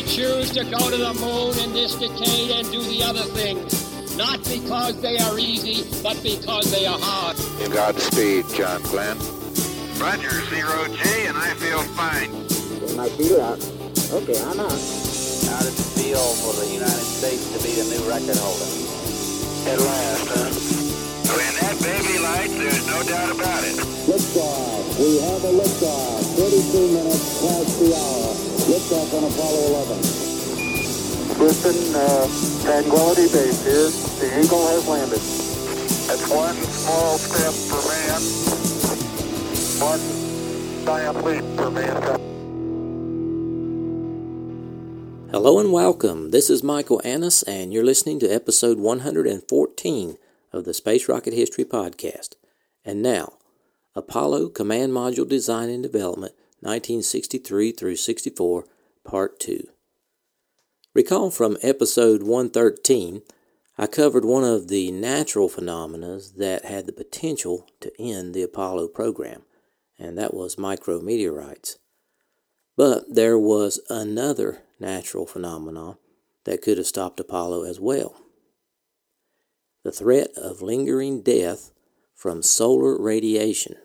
we choose to go to the moon in this decade and do the other things. Not because they are easy, but because they are hard. Godspeed, John Glenn. Roger, zero G, and I feel fine. Get my feet out. Okay, I'm out. How does it feel for the United States to be the new record holder? At last, huh? When that baby lights, there's no doubt about it. Liftoff. We have a liftoff. 32 minutes past the hour. Liftoff on Apollo 11. Listen, uh, Tranquility Base here. The Eagle has landed. That's one small step for man, One giant leap for mankind. Hello and welcome. This is Michael Annis, and you're listening to episode 114 of the Space Rocket History Podcast. And now, Apollo Command Module Design and Development, 1963 through 64, Part 2. Recall from episode 113, I covered one of the natural phenomena that had the potential to end the Apollo program, and that was micrometeorites. But there was another natural phenomenon that could have stopped Apollo as well. The threat of lingering death from solar radiation.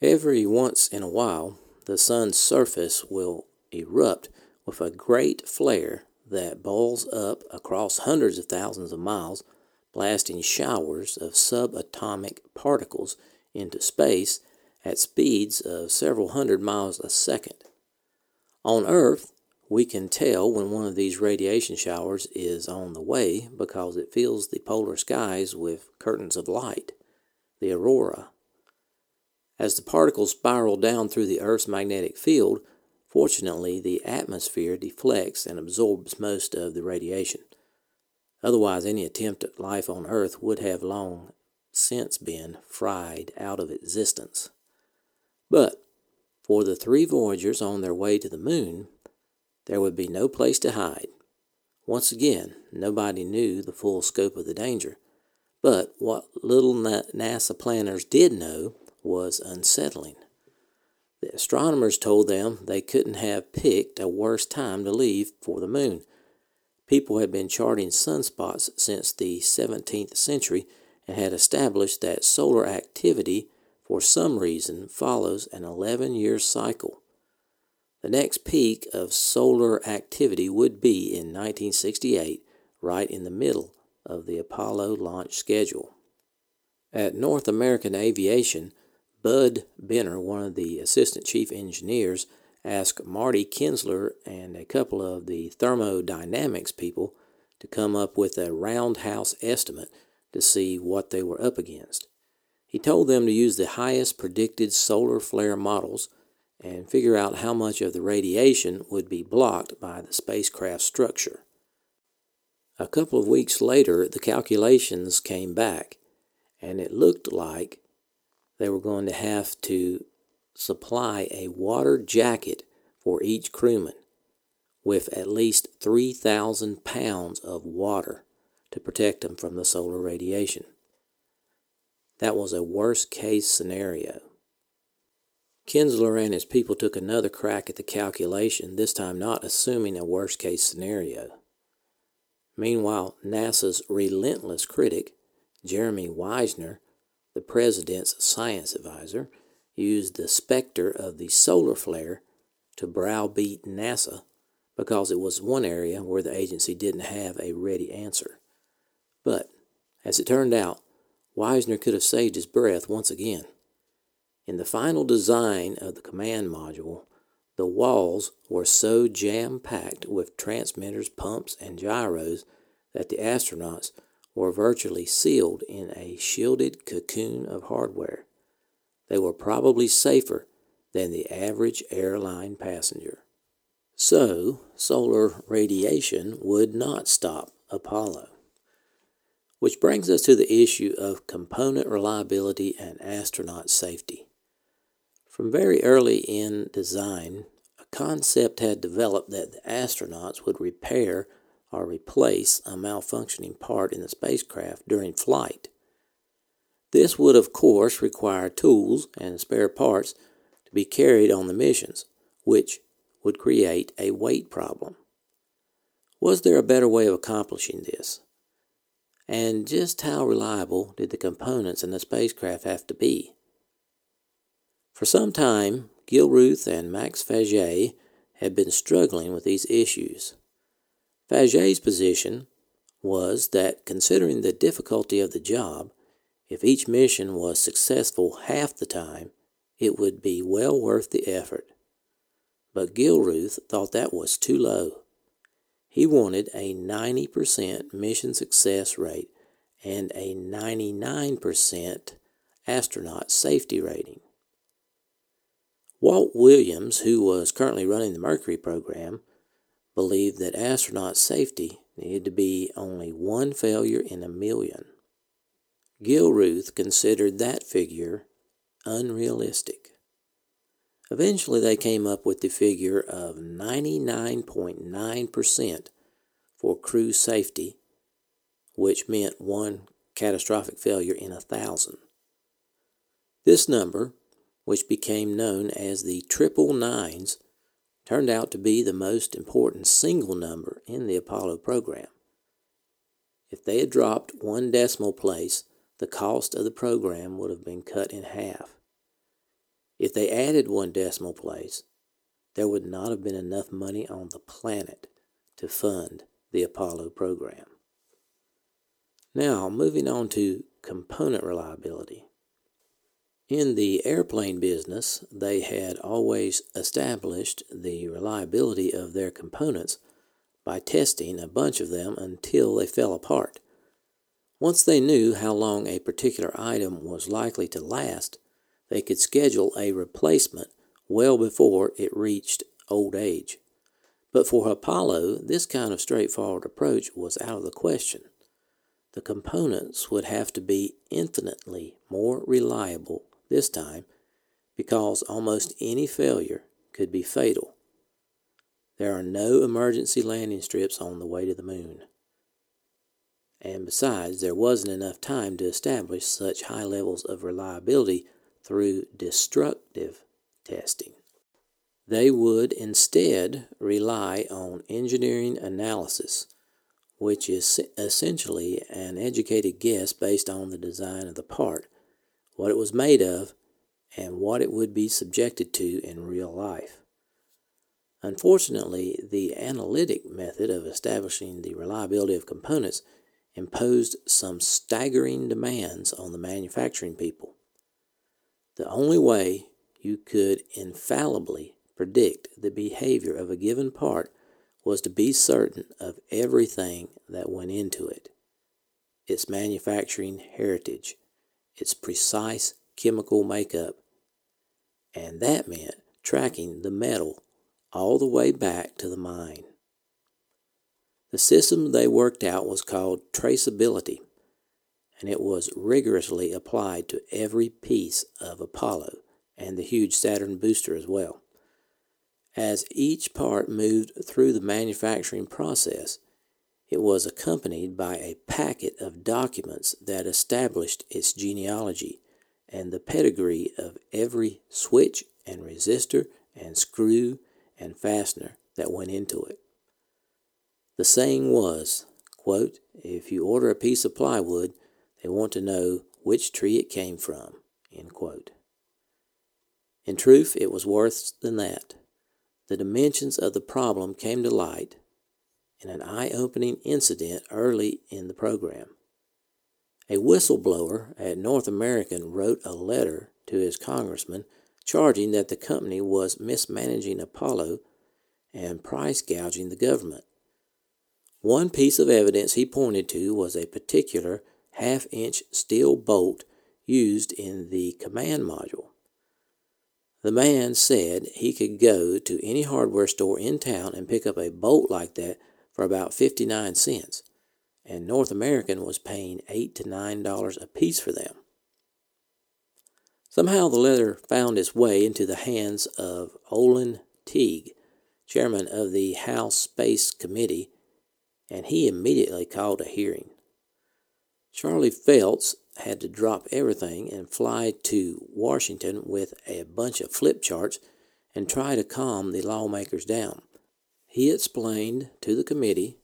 Every once in a while, the sun's surface will erupt with a great flare that boils up across hundreds of thousands of miles, blasting showers of subatomic particles into space at speeds of several hundred miles a second. On Earth, we can tell when one of these radiation showers is on the way because it fills the polar skies with curtains of light, the aurora. As the particles spiral down through the Earth's magnetic field, Fortunately, the atmosphere deflects and absorbs most of the radiation. Otherwise, any attempt at life on Earth would have long since been fried out of existence. But for the three voyagers on their way to the moon, there would be no place to hide. Once again, nobody knew the full scope of the danger. But what little NASA planners did know was unsettling. The astronomers told them they couldn't have picked a worse time to leave for the moon. People had been charting sunspots since the 17th century and had established that solar activity, for some reason, follows an 11 year cycle. The next peak of solar activity would be in 1968, right in the middle of the Apollo launch schedule. At North American Aviation, Bud Benner, one of the assistant chief engineers, asked Marty Kinsler and a couple of the thermodynamics people to come up with a roundhouse estimate to see what they were up against. He told them to use the highest predicted solar flare models and figure out how much of the radiation would be blocked by the spacecraft structure. A couple of weeks later, the calculations came back, and it looked like they were going to have to supply a water jacket for each crewman with at least 3,000 pounds of water to protect them from the solar radiation. That was a worst case scenario. Kinsler and his people took another crack at the calculation, this time not assuming a worst case scenario. Meanwhile, NASA's relentless critic, Jerome Wiesner, the president's science advisor, used the specter of the solar flare to browbeat NASA because it was one area where the agency didn't have a ready answer. But, as it turned out, Wiesner could have saved his breath once again. In the final design of the command module, the walls were so jam packed with transmitters, pumps, and gyros that the astronauts were virtually sealed in a shielded cocoon of hardware. They were probably safer than the average airline passenger. So, solar radiation would not stop Apollo. Which brings us to the issue of component reliability and astronaut safety. From very early in design, a concept had developed that the astronauts would repair or replace a malfunctioning part in the spacecraft during flight. This would, of course, require tools and spare parts to be carried on the missions, which would create a weight problem. Was there a better way of accomplishing this? And just how reliable did the components in the spacecraft have to be? For some time, Gilruth and Max Faget had been struggling with these issues. Faget's position was that considering the difficulty of the job, if each mission was successful half the time, it would be well worth the effort. But Gilruth thought that was too low. He wanted a 90% mission success rate and a 99% astronaut safety rating. Walt Williams, who was currently running the Mercury program, believed that astronaut safety needed to be only one failure in a million. Gilruth considered that figure unrealistic. Eventually, they came up with the figure of 99.9% for crew safety, which meant one catastrophic failure in a thousand. This number, which became known as the triple nines, turned out to be the most important single number in the Apollo program. If they had dropped one decimal place, the cost of the program would have been cut in half. If they added one decimal place, there would not have been enough money on the planet to fund the Apollo program. Now, moving on to component reliability. In the airplane business, they had always established the reliability of their components by testing a bunch of them until they fell apart. Once they knew how long a particular item was likely to last, they could schedule a replacement well before it reached old age. But for Apollo, this kind of straightforward approach was out of the question. The components would have to be infinitely more reliable this time because almost any failure could be fatal. There are no emergency landing strips on the way to the moon. And besides, there wasn't enough time to establish such high levels of reliability through destructive testing. They would instead rely on engineering analysis, which is essentially an educated guess based on the design of the part what it was made of, and what it would be subjected to in real life. Unfortunately, the analytic method of establishing the reliability of components imposed some staggering demands on the manufacturing people. The only way you could infallibly predict the behavior of a given part was to be certain of everything that went into it its manufacturing heritage, its precise chemical makeup, and that meant tracking the metal all the way back to the mine. The system they worked out was called traceability, and it was rigorously applied to every piece of Apollo and the huge Saturn booster as well. As each part moved through the manufacturing process, it was accompanied by a packet of documents that established its genealogy and the pedigree of every switch and resistor and screw and fastener that went into it. The saying was, quote, if you order a piece of plywood, they want to know which tree it came from. In truth, it was worse than that. The dimensions of the problem came to light in an eye opening incident early in the program. A whistleblower at North American wrote a letter to his congressman charging that the company was mismanaging Apollo and price gouging the government. One piece of evidence he pointed to was a particular half inch steel bolt used in the command module. The man said he could go to any hardware store in town and pick up a bolt like that for about 59 cents, and North American was paying 8 to $9 a piece for them. Somehow the letter found its way into the hands of Olin Teague, chairman of the House Space Committee, and he immediately called a hearing. Charlie Feltz had to drop everything and fly to Washington with a bunch of flip charts and try to calm the lawmakers down. He explained to the committee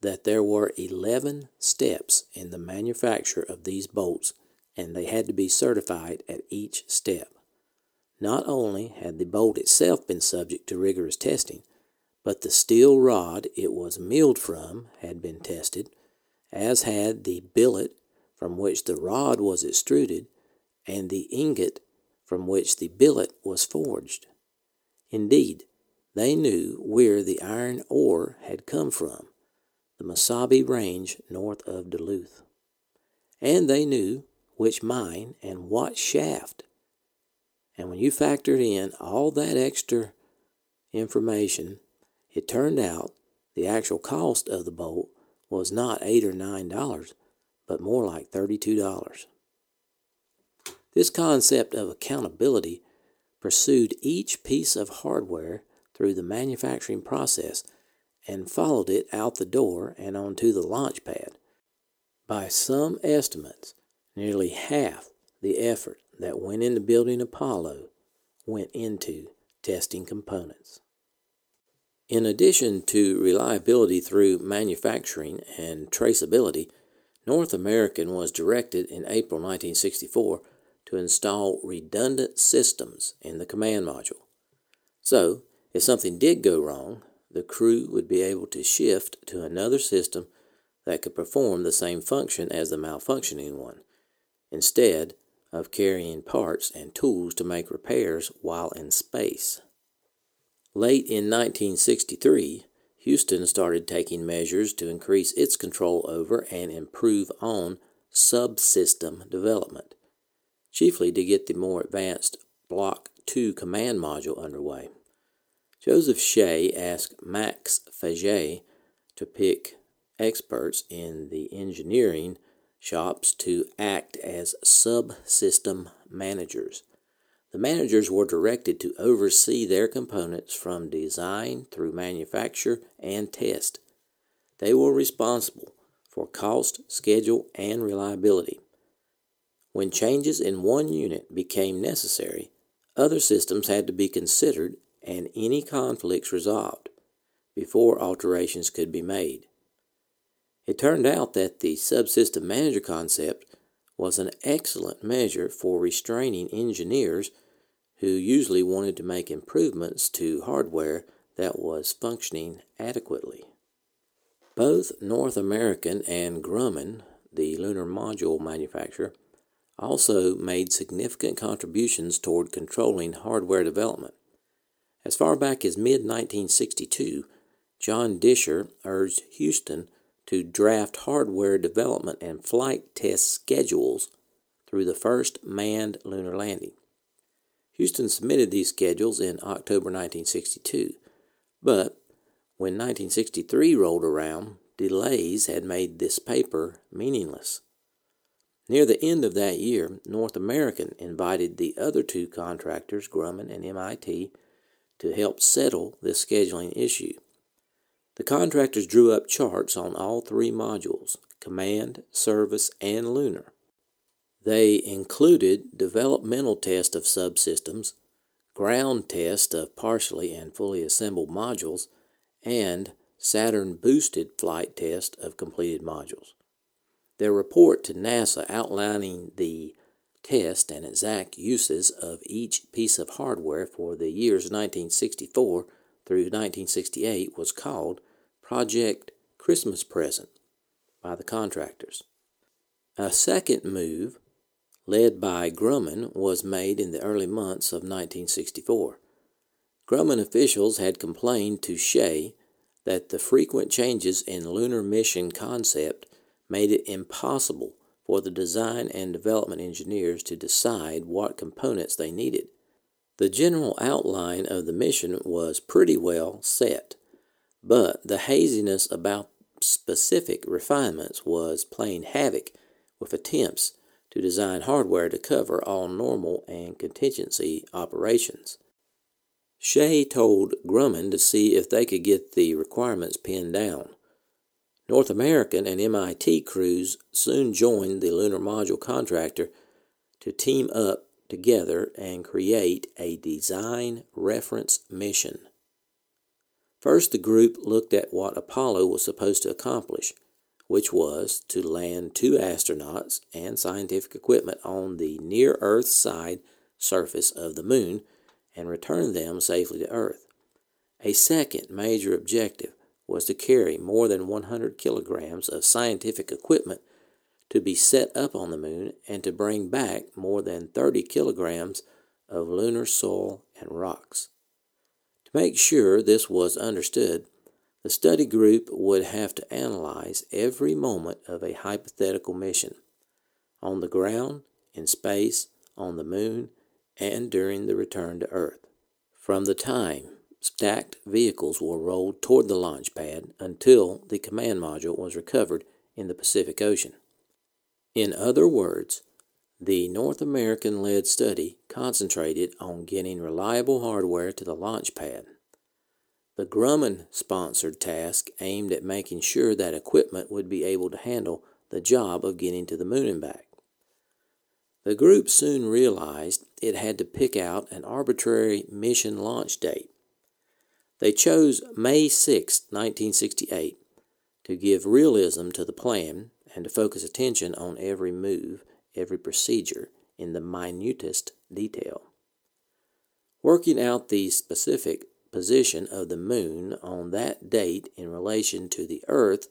that there were 11 steps in the manufacture of these bolts, and they had to be certified at each step. Not only had the bolt itself been subject to rigorous testing, but the steel rod it was milled from had been tested, as had the billet from which the rod was extruded and the ingot from which the billet was forged. Indeed, they knew where the iron ore had come from, the Mesabi Range north of Duluth. And they knew which mine and what shaft. And when you factored in all that extra information, it turned out the actual cost of the bolt was not eight or nine dollars, but more like thirty-two dollars. This concept of accountability pursued each piece of hardware through the manufacturing process and followed it out the door and onto the launch pad. By some estimates, nearly half the effort that went into building Apollo went into testing components. In addition to reliability through manufacturing and traceability, North American was directed in April 1964 to install redundant systems in the command module. So, if something did go wrong, the crew would be able to shift to another system that could perform the same function as the malfunctioning one, instead of carrying parts and tools to make repairs while in space. Late in 1963, Houston started taking measures to increase its control over and improve on subsystem development, chiefly to get the more advanced Block 2 command module underway. Joseph Shea asked Max Faget to pick experts in the engineering shops to act as subsystem managers. The managers were directed to oversee their components from design through manufacture and test. They were responsible for cost, schedule, and reliability. When changes in one unit became necessary, other systems had to be considered and any conflicts resolved before alterations could be made. It turned out that the subsystem manager concept was an excellent measure for restraining engineers who usually wanted to make improvements to hardware that was functioning adequately. Both North American and Grumman, the lunar module manufacturer, also made significant contributions toward controlling hardware development. As far back as mid 1962, John Disher urged Houston to draft hardware development and flight test schedules through the first manned lunar landing. Houston submitted these schedules in October 1962, but when 1963 rolled around, delays had made this paper meaningless. Near the end of that year, North American invited the other two contractors, Grumman and MIT, to help settle this scheduling issue. The contractors drew up charts on all three modules command, service, and lunar. They included developmental test of subsystems, ground test of partially and fully assembled modules, and Saturn boosted flight test of completed modules. Their report to NASA outlining the test and exact uses of each piece of hardware for the years 1964 through 1968 was called Project Christmas Present by the contractors. A second move led by Grumman, was made in the early months of 1964. Grumman officials had complained to Shea that the frequent changes in lunar mission concept made it impossible for the design and development engineers to decide what components they needed. The general outline of the mission was pretty well set, but the haziness about specific refinements was playing havoc with attempts to design hardware to cover all normal and contingency operations. Shea told Grumman to see if they could get the requirements pinned down. North American and MIT crews soon joined the lunar module contractor to team up together and create a design reference mission. First, the group looked at what Apollo was supposed to accomplish, which was to land two astronauts and scientific equipment on the near Earth side surface of the moon and return them safely to Earth. A second major objective was to carry more than 100 kilograms of scientific equipment to be set up on the moon and to bring back more than 30 kilograms of lunar soil and rocks. To make sure this was understood, the study group would have to analyze every moment of a hypothetical mission on the ground, in space, on the moon, and during the return to Earth. From the time stacked vehicles were rolled toward the launch pad until the command module was recovered in the Pacific Ocean. In other words, the North American led study concentrated on getting reliable hardware to the launch pad. The Grumman sponsored task aimed at making sure that equipment would be able to handle the job of getting to the moon and back. The group soon realized it had to pick out an arbitrary mission launch date. They chose May 6, 1968, to give realism to the plan and to focus attention on every move, every procedure in the minutest detail. Working out the specific position of the moon on that date in relation to the Earth,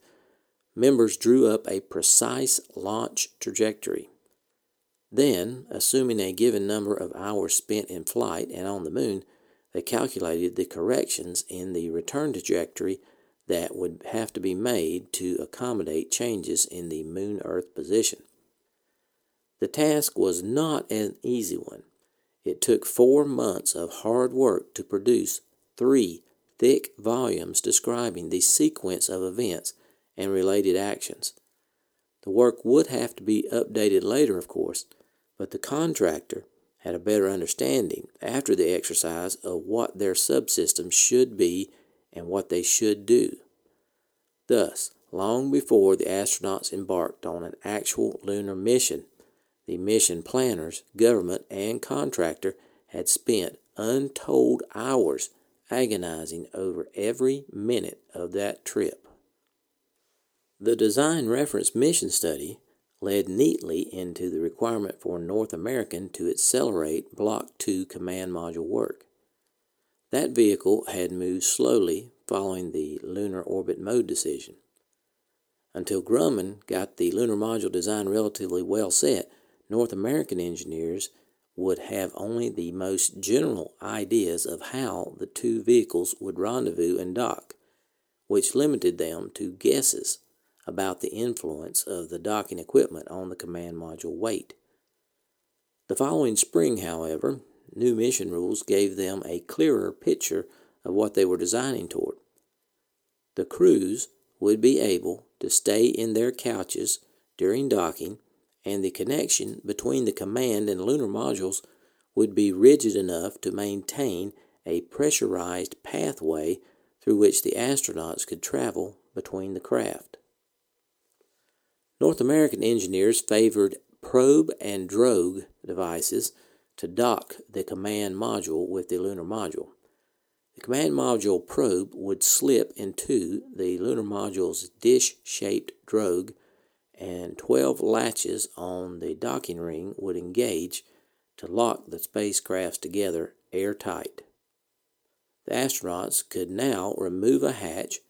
members drew up a precise launch trajectory. Then, assuming a given number of hours spent in flight and on the moon, they calculated the corrections in the return trajectory that would have to be made to accommodate changes in the moon Earth position. The task was not an easy one. It took four months of hard work to produce three thick volumes describing the sequence of events and related actions. The work would have to be updated later, of course, but the contractor had a better understanding after the exercise of what their subsystems should be and what they should do. Thus, long before the astronauts embarked on an actual lunar mission, the mission planners, government, and contractor had spent untold hours agonizing over every minute of that trip. The design reference mission study led neatly into the requirement for North American to accelerate Block 2 command module work. That vehicle had moved slowly following the lunar orbit mode decision. Until Grumman got the lunar module design relatively well set, North American engineers would have only the most general ideas of how the two vehicles would rendezvous and dock, which limited them to guesses about the influence of the docking equipment on the command module weight. The following spring, however, new mission rules gave them a clearer picture of what they were designing toward. The crews would be able to stay in their couches during docking and the connection between the command and lunar modules would be rigid enough to maintain a pressurized pathway through which the astronauts could travel between the craft. North American engineers favored probe and drogue devices to dock the command module with the lunar module. The command module probe would slip into the lunar module's dish shaped drogue and 12 latches on the docking ring would engage to lock the spacecrafts together airtight. The astronauts could now remove a hatch,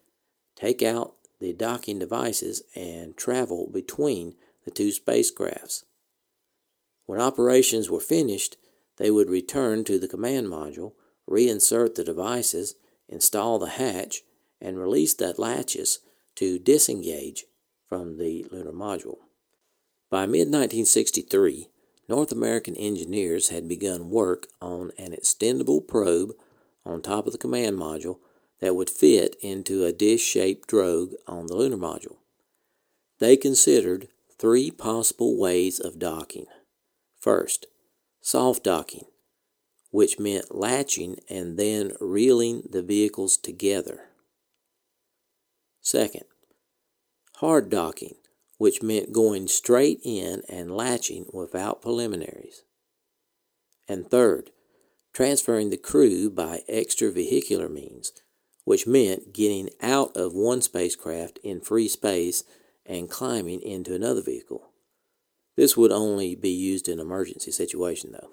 take out the docking devices, and travel between the two spacecrafts. When operations were finished, they would return to the command module, reinsert the devices, install the hatch, and release the latches to disengage from the lunar module. By mid 1963, North American engineers had begun work on an extendable probe on top of the command module that would fit into a dish shaped drogue on the lunar module. They considered three possible ways of docking. First, soft docking, which meant latching and then reeling the vehicles together. Second, hard docking, which meant going straight in and latching without preliminaries. And third, transferring the crew by extravehicular means, which meant getting out of one spacecraft in free space and climbing into another vehicle. This would only be used in emergency situation though.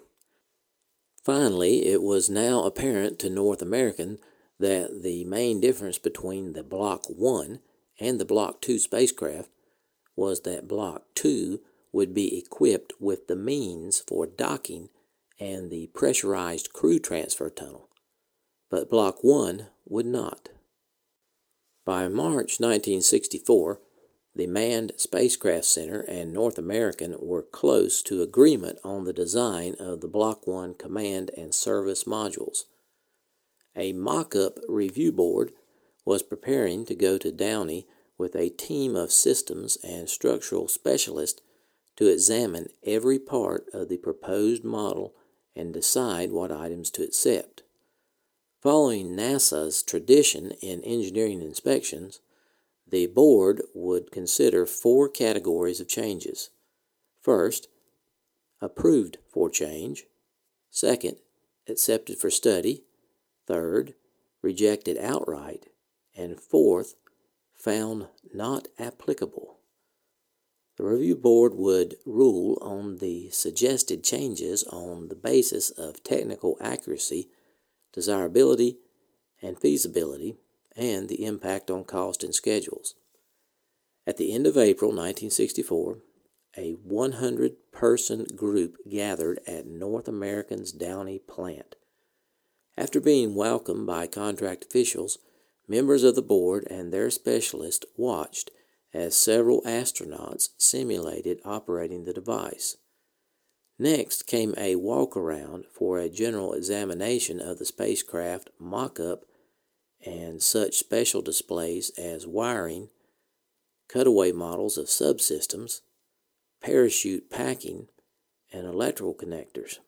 Finally, it was now apparent to North American that the main difference between the Block 1 and the Block 2 spacecraft was that Block 2 would be equipped with the means for docking and the pressurized crew transfer tunnel, but Block 1 would not. By March 1964, the Manned Spacecraft Center and North American were close to agreement on the design of the Block 1 command and service modules. A mock up review board was preparing to go to Downey with a team of systems and structural specialists to examine every part of the proposed model and decide what items to accept. Following NASA's tradition in engineering inspections, the board would consider four categories of changes. First, approved for change. Second, accepted for study. Third, rejected outright. And fourth, found not applicable. The review board would rule on the suggested changes on the basis of technical accuracy, desirability, and feasibility and the impact on cost and schedules. At the end of April 1964, a 100 person group gathered at North American's Downey plant. After being welcomed by contract officials, members of the board and their specialists watched as several astronauts simulated operating the device. Next came a walk around for a general examination of the spacecraft mock up and such special displays as wiring, cutaway models of subsystems, parachute packing, and electrical connectors.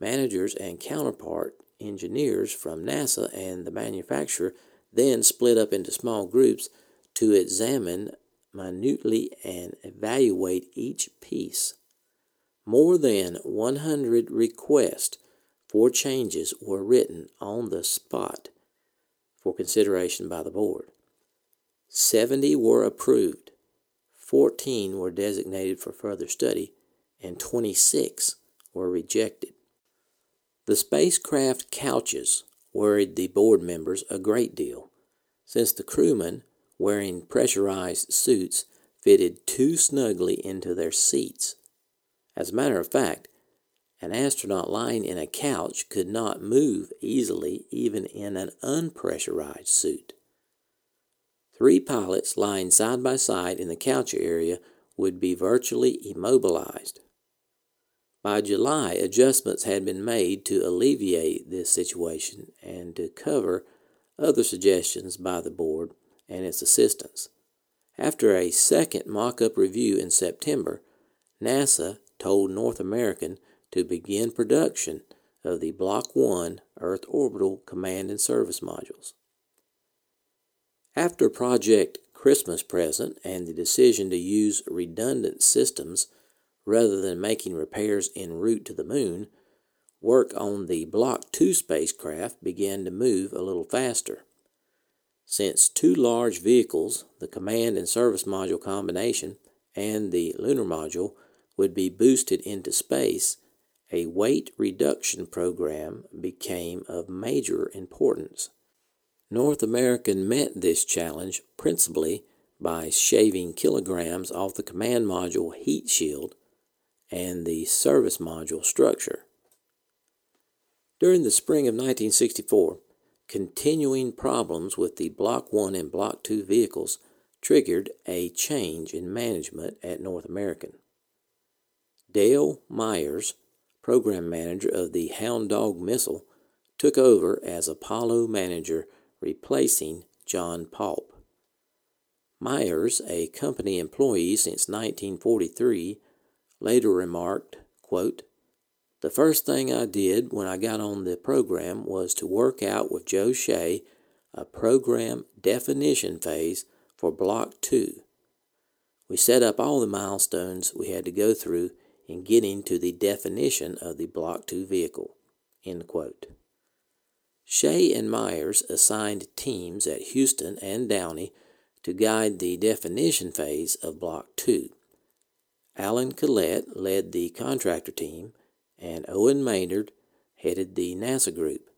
Managers and counterpart engineers from NASA and the manufacturer then split up into small groups to examine minutely and evaluate each piece. More than 100 requests for changes were written on the spot for consideration by the board. 70 were approved, 14 were designated for further study, and 26 were rejected. The spacecraft couches worried the board members a great deal, since the crewmen, wearing pressurized suits, fitted too snugly into their seats. As a matter of fact, an astronaut lying in a couch could not move easily even in an unpressurized suit. Three pilots lying side by side in the couch area would be virtually immobilized. By July, adjustments had been made to alleviate this situation and to cover other suggestions by the board and its assistants. After a second mock up review in September, NASA told North American to begin production of the Block 1 Earth Orbital Command and Service Modules. After Project Christmas Present and the decision to use redundant systems rather than making repairs en route to the moon, work on the Block 2 spacecraft began to move a little faster. Since two large vehicles, the Command and Service Module combination and the Lunar Module, would be boosted into space, a weight reduction program became of major importance. North American met this challenge principally by shaving kilograms off the command module heat shield and the service module structure. During the spring of 1964, continuing problems with the Block 1 and Block 2 vehicles triggered a change in management at North American. Dale Myers program manager of the Hound Dog missile, took over as Apollo manager, replacing John Paup. Myers, a company employee since 1943, later remarked, quote, The first thing I did when I got on the program was to work out with Joe Shea a program definition phase for Block 2. We set up all the milestones we had to go through in getting to the definition of the Block 2 vehicle. Shea and Myers assigned teams at Houston and Downey to guide the definition phase of Block 2. Alan Collett led the contractor team, and Owen Maynard headed the NASA group.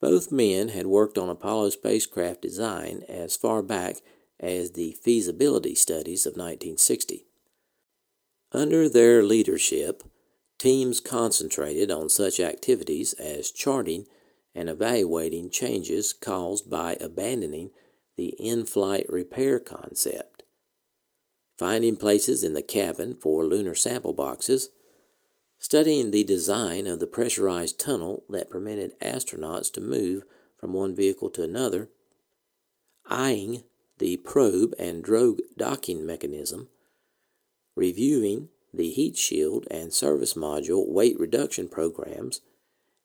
Both men had worked on Apollo spacecraft design as far back as the feasibility studies of 1960. Under their leadership, teams concentrated on such activities as charting and evaluating changes caused by abandoning the in flight repair concept, finding places in the cabin for lunar sample boxes, studying the design of the pressurized tunnel that permitted astronauts to move from one vehicle to another, eyeing the probe and drogue docking mechanism, reviewing the heat shield and service module weight reduction programs,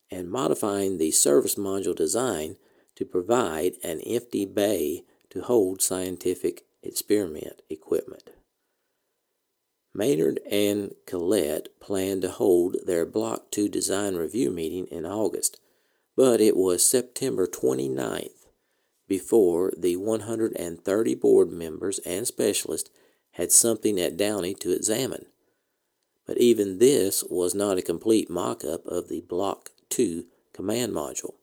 and modifying the service module design to provide an empty bay to hold scientific experiment equipment. Maynard and Collett planned to hold their Block 2 design review meeting in August, but it was September 29th before the 130 board members and specialists had something at Downey to examine. But even this was not a complete mock up of the Block 2 command module,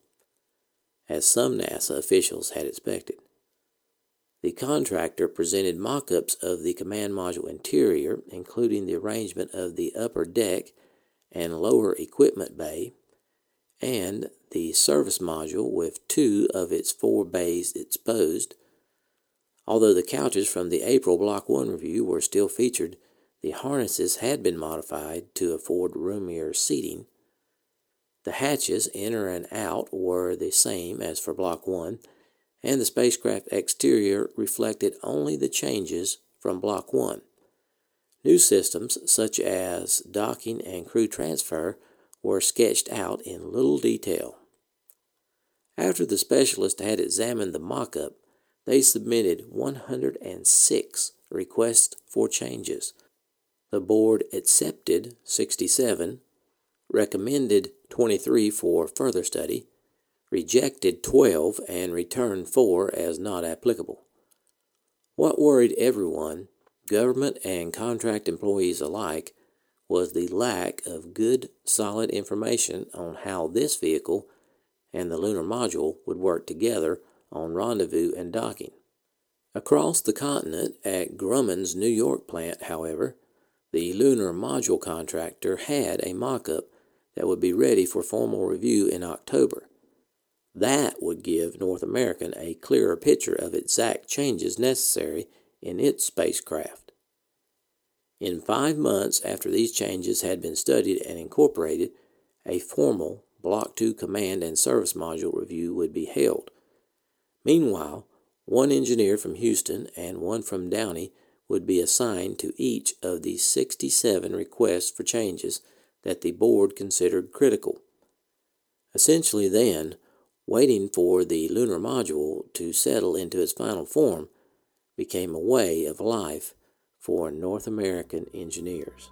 as some NASA officials had expected. The contractor presented mock ups of the command module interior, including the arrangement of the upper deck and lower equipment bay, and the service module with two of its four bays exposed. Although the couches from the April Block 1 review were still featured, the harnesses had been modified to afford roomier seating. The hatches enter and out were the same as for Block 1, and the spacecraft exterior reflected only the changes from Block 1. New systems such as docking and crew transfer were sketched out in little detail. After the specialist had examined the mock up, they submitted 106 requests for changes. The board accepted 67, recommended 23 for further study, rejected 12, and returned 4 as not applicable. What worried everyone, government and contract employees alike, was the lack of good, solid information on how this vehicle and the lunar module would work together on rendezvous and docking. Across the continent at Grumman's New York plant, however, the lunar module contractor had a mock up that would be ready for formal review in October. That would give North American a clearer picture of exact changes necessary in its spacecraft. In five months after these changes had been studied and incorporated, a formal Block 2 Command and Service Module review would be held. Meanwhile, one engineer from Houston and one from Downey would be assigned to each of the 67 requests for changes that the board considered critical. Essentially, then, waiting for the lunar module to settle into its final form became a way of life for North American engineers.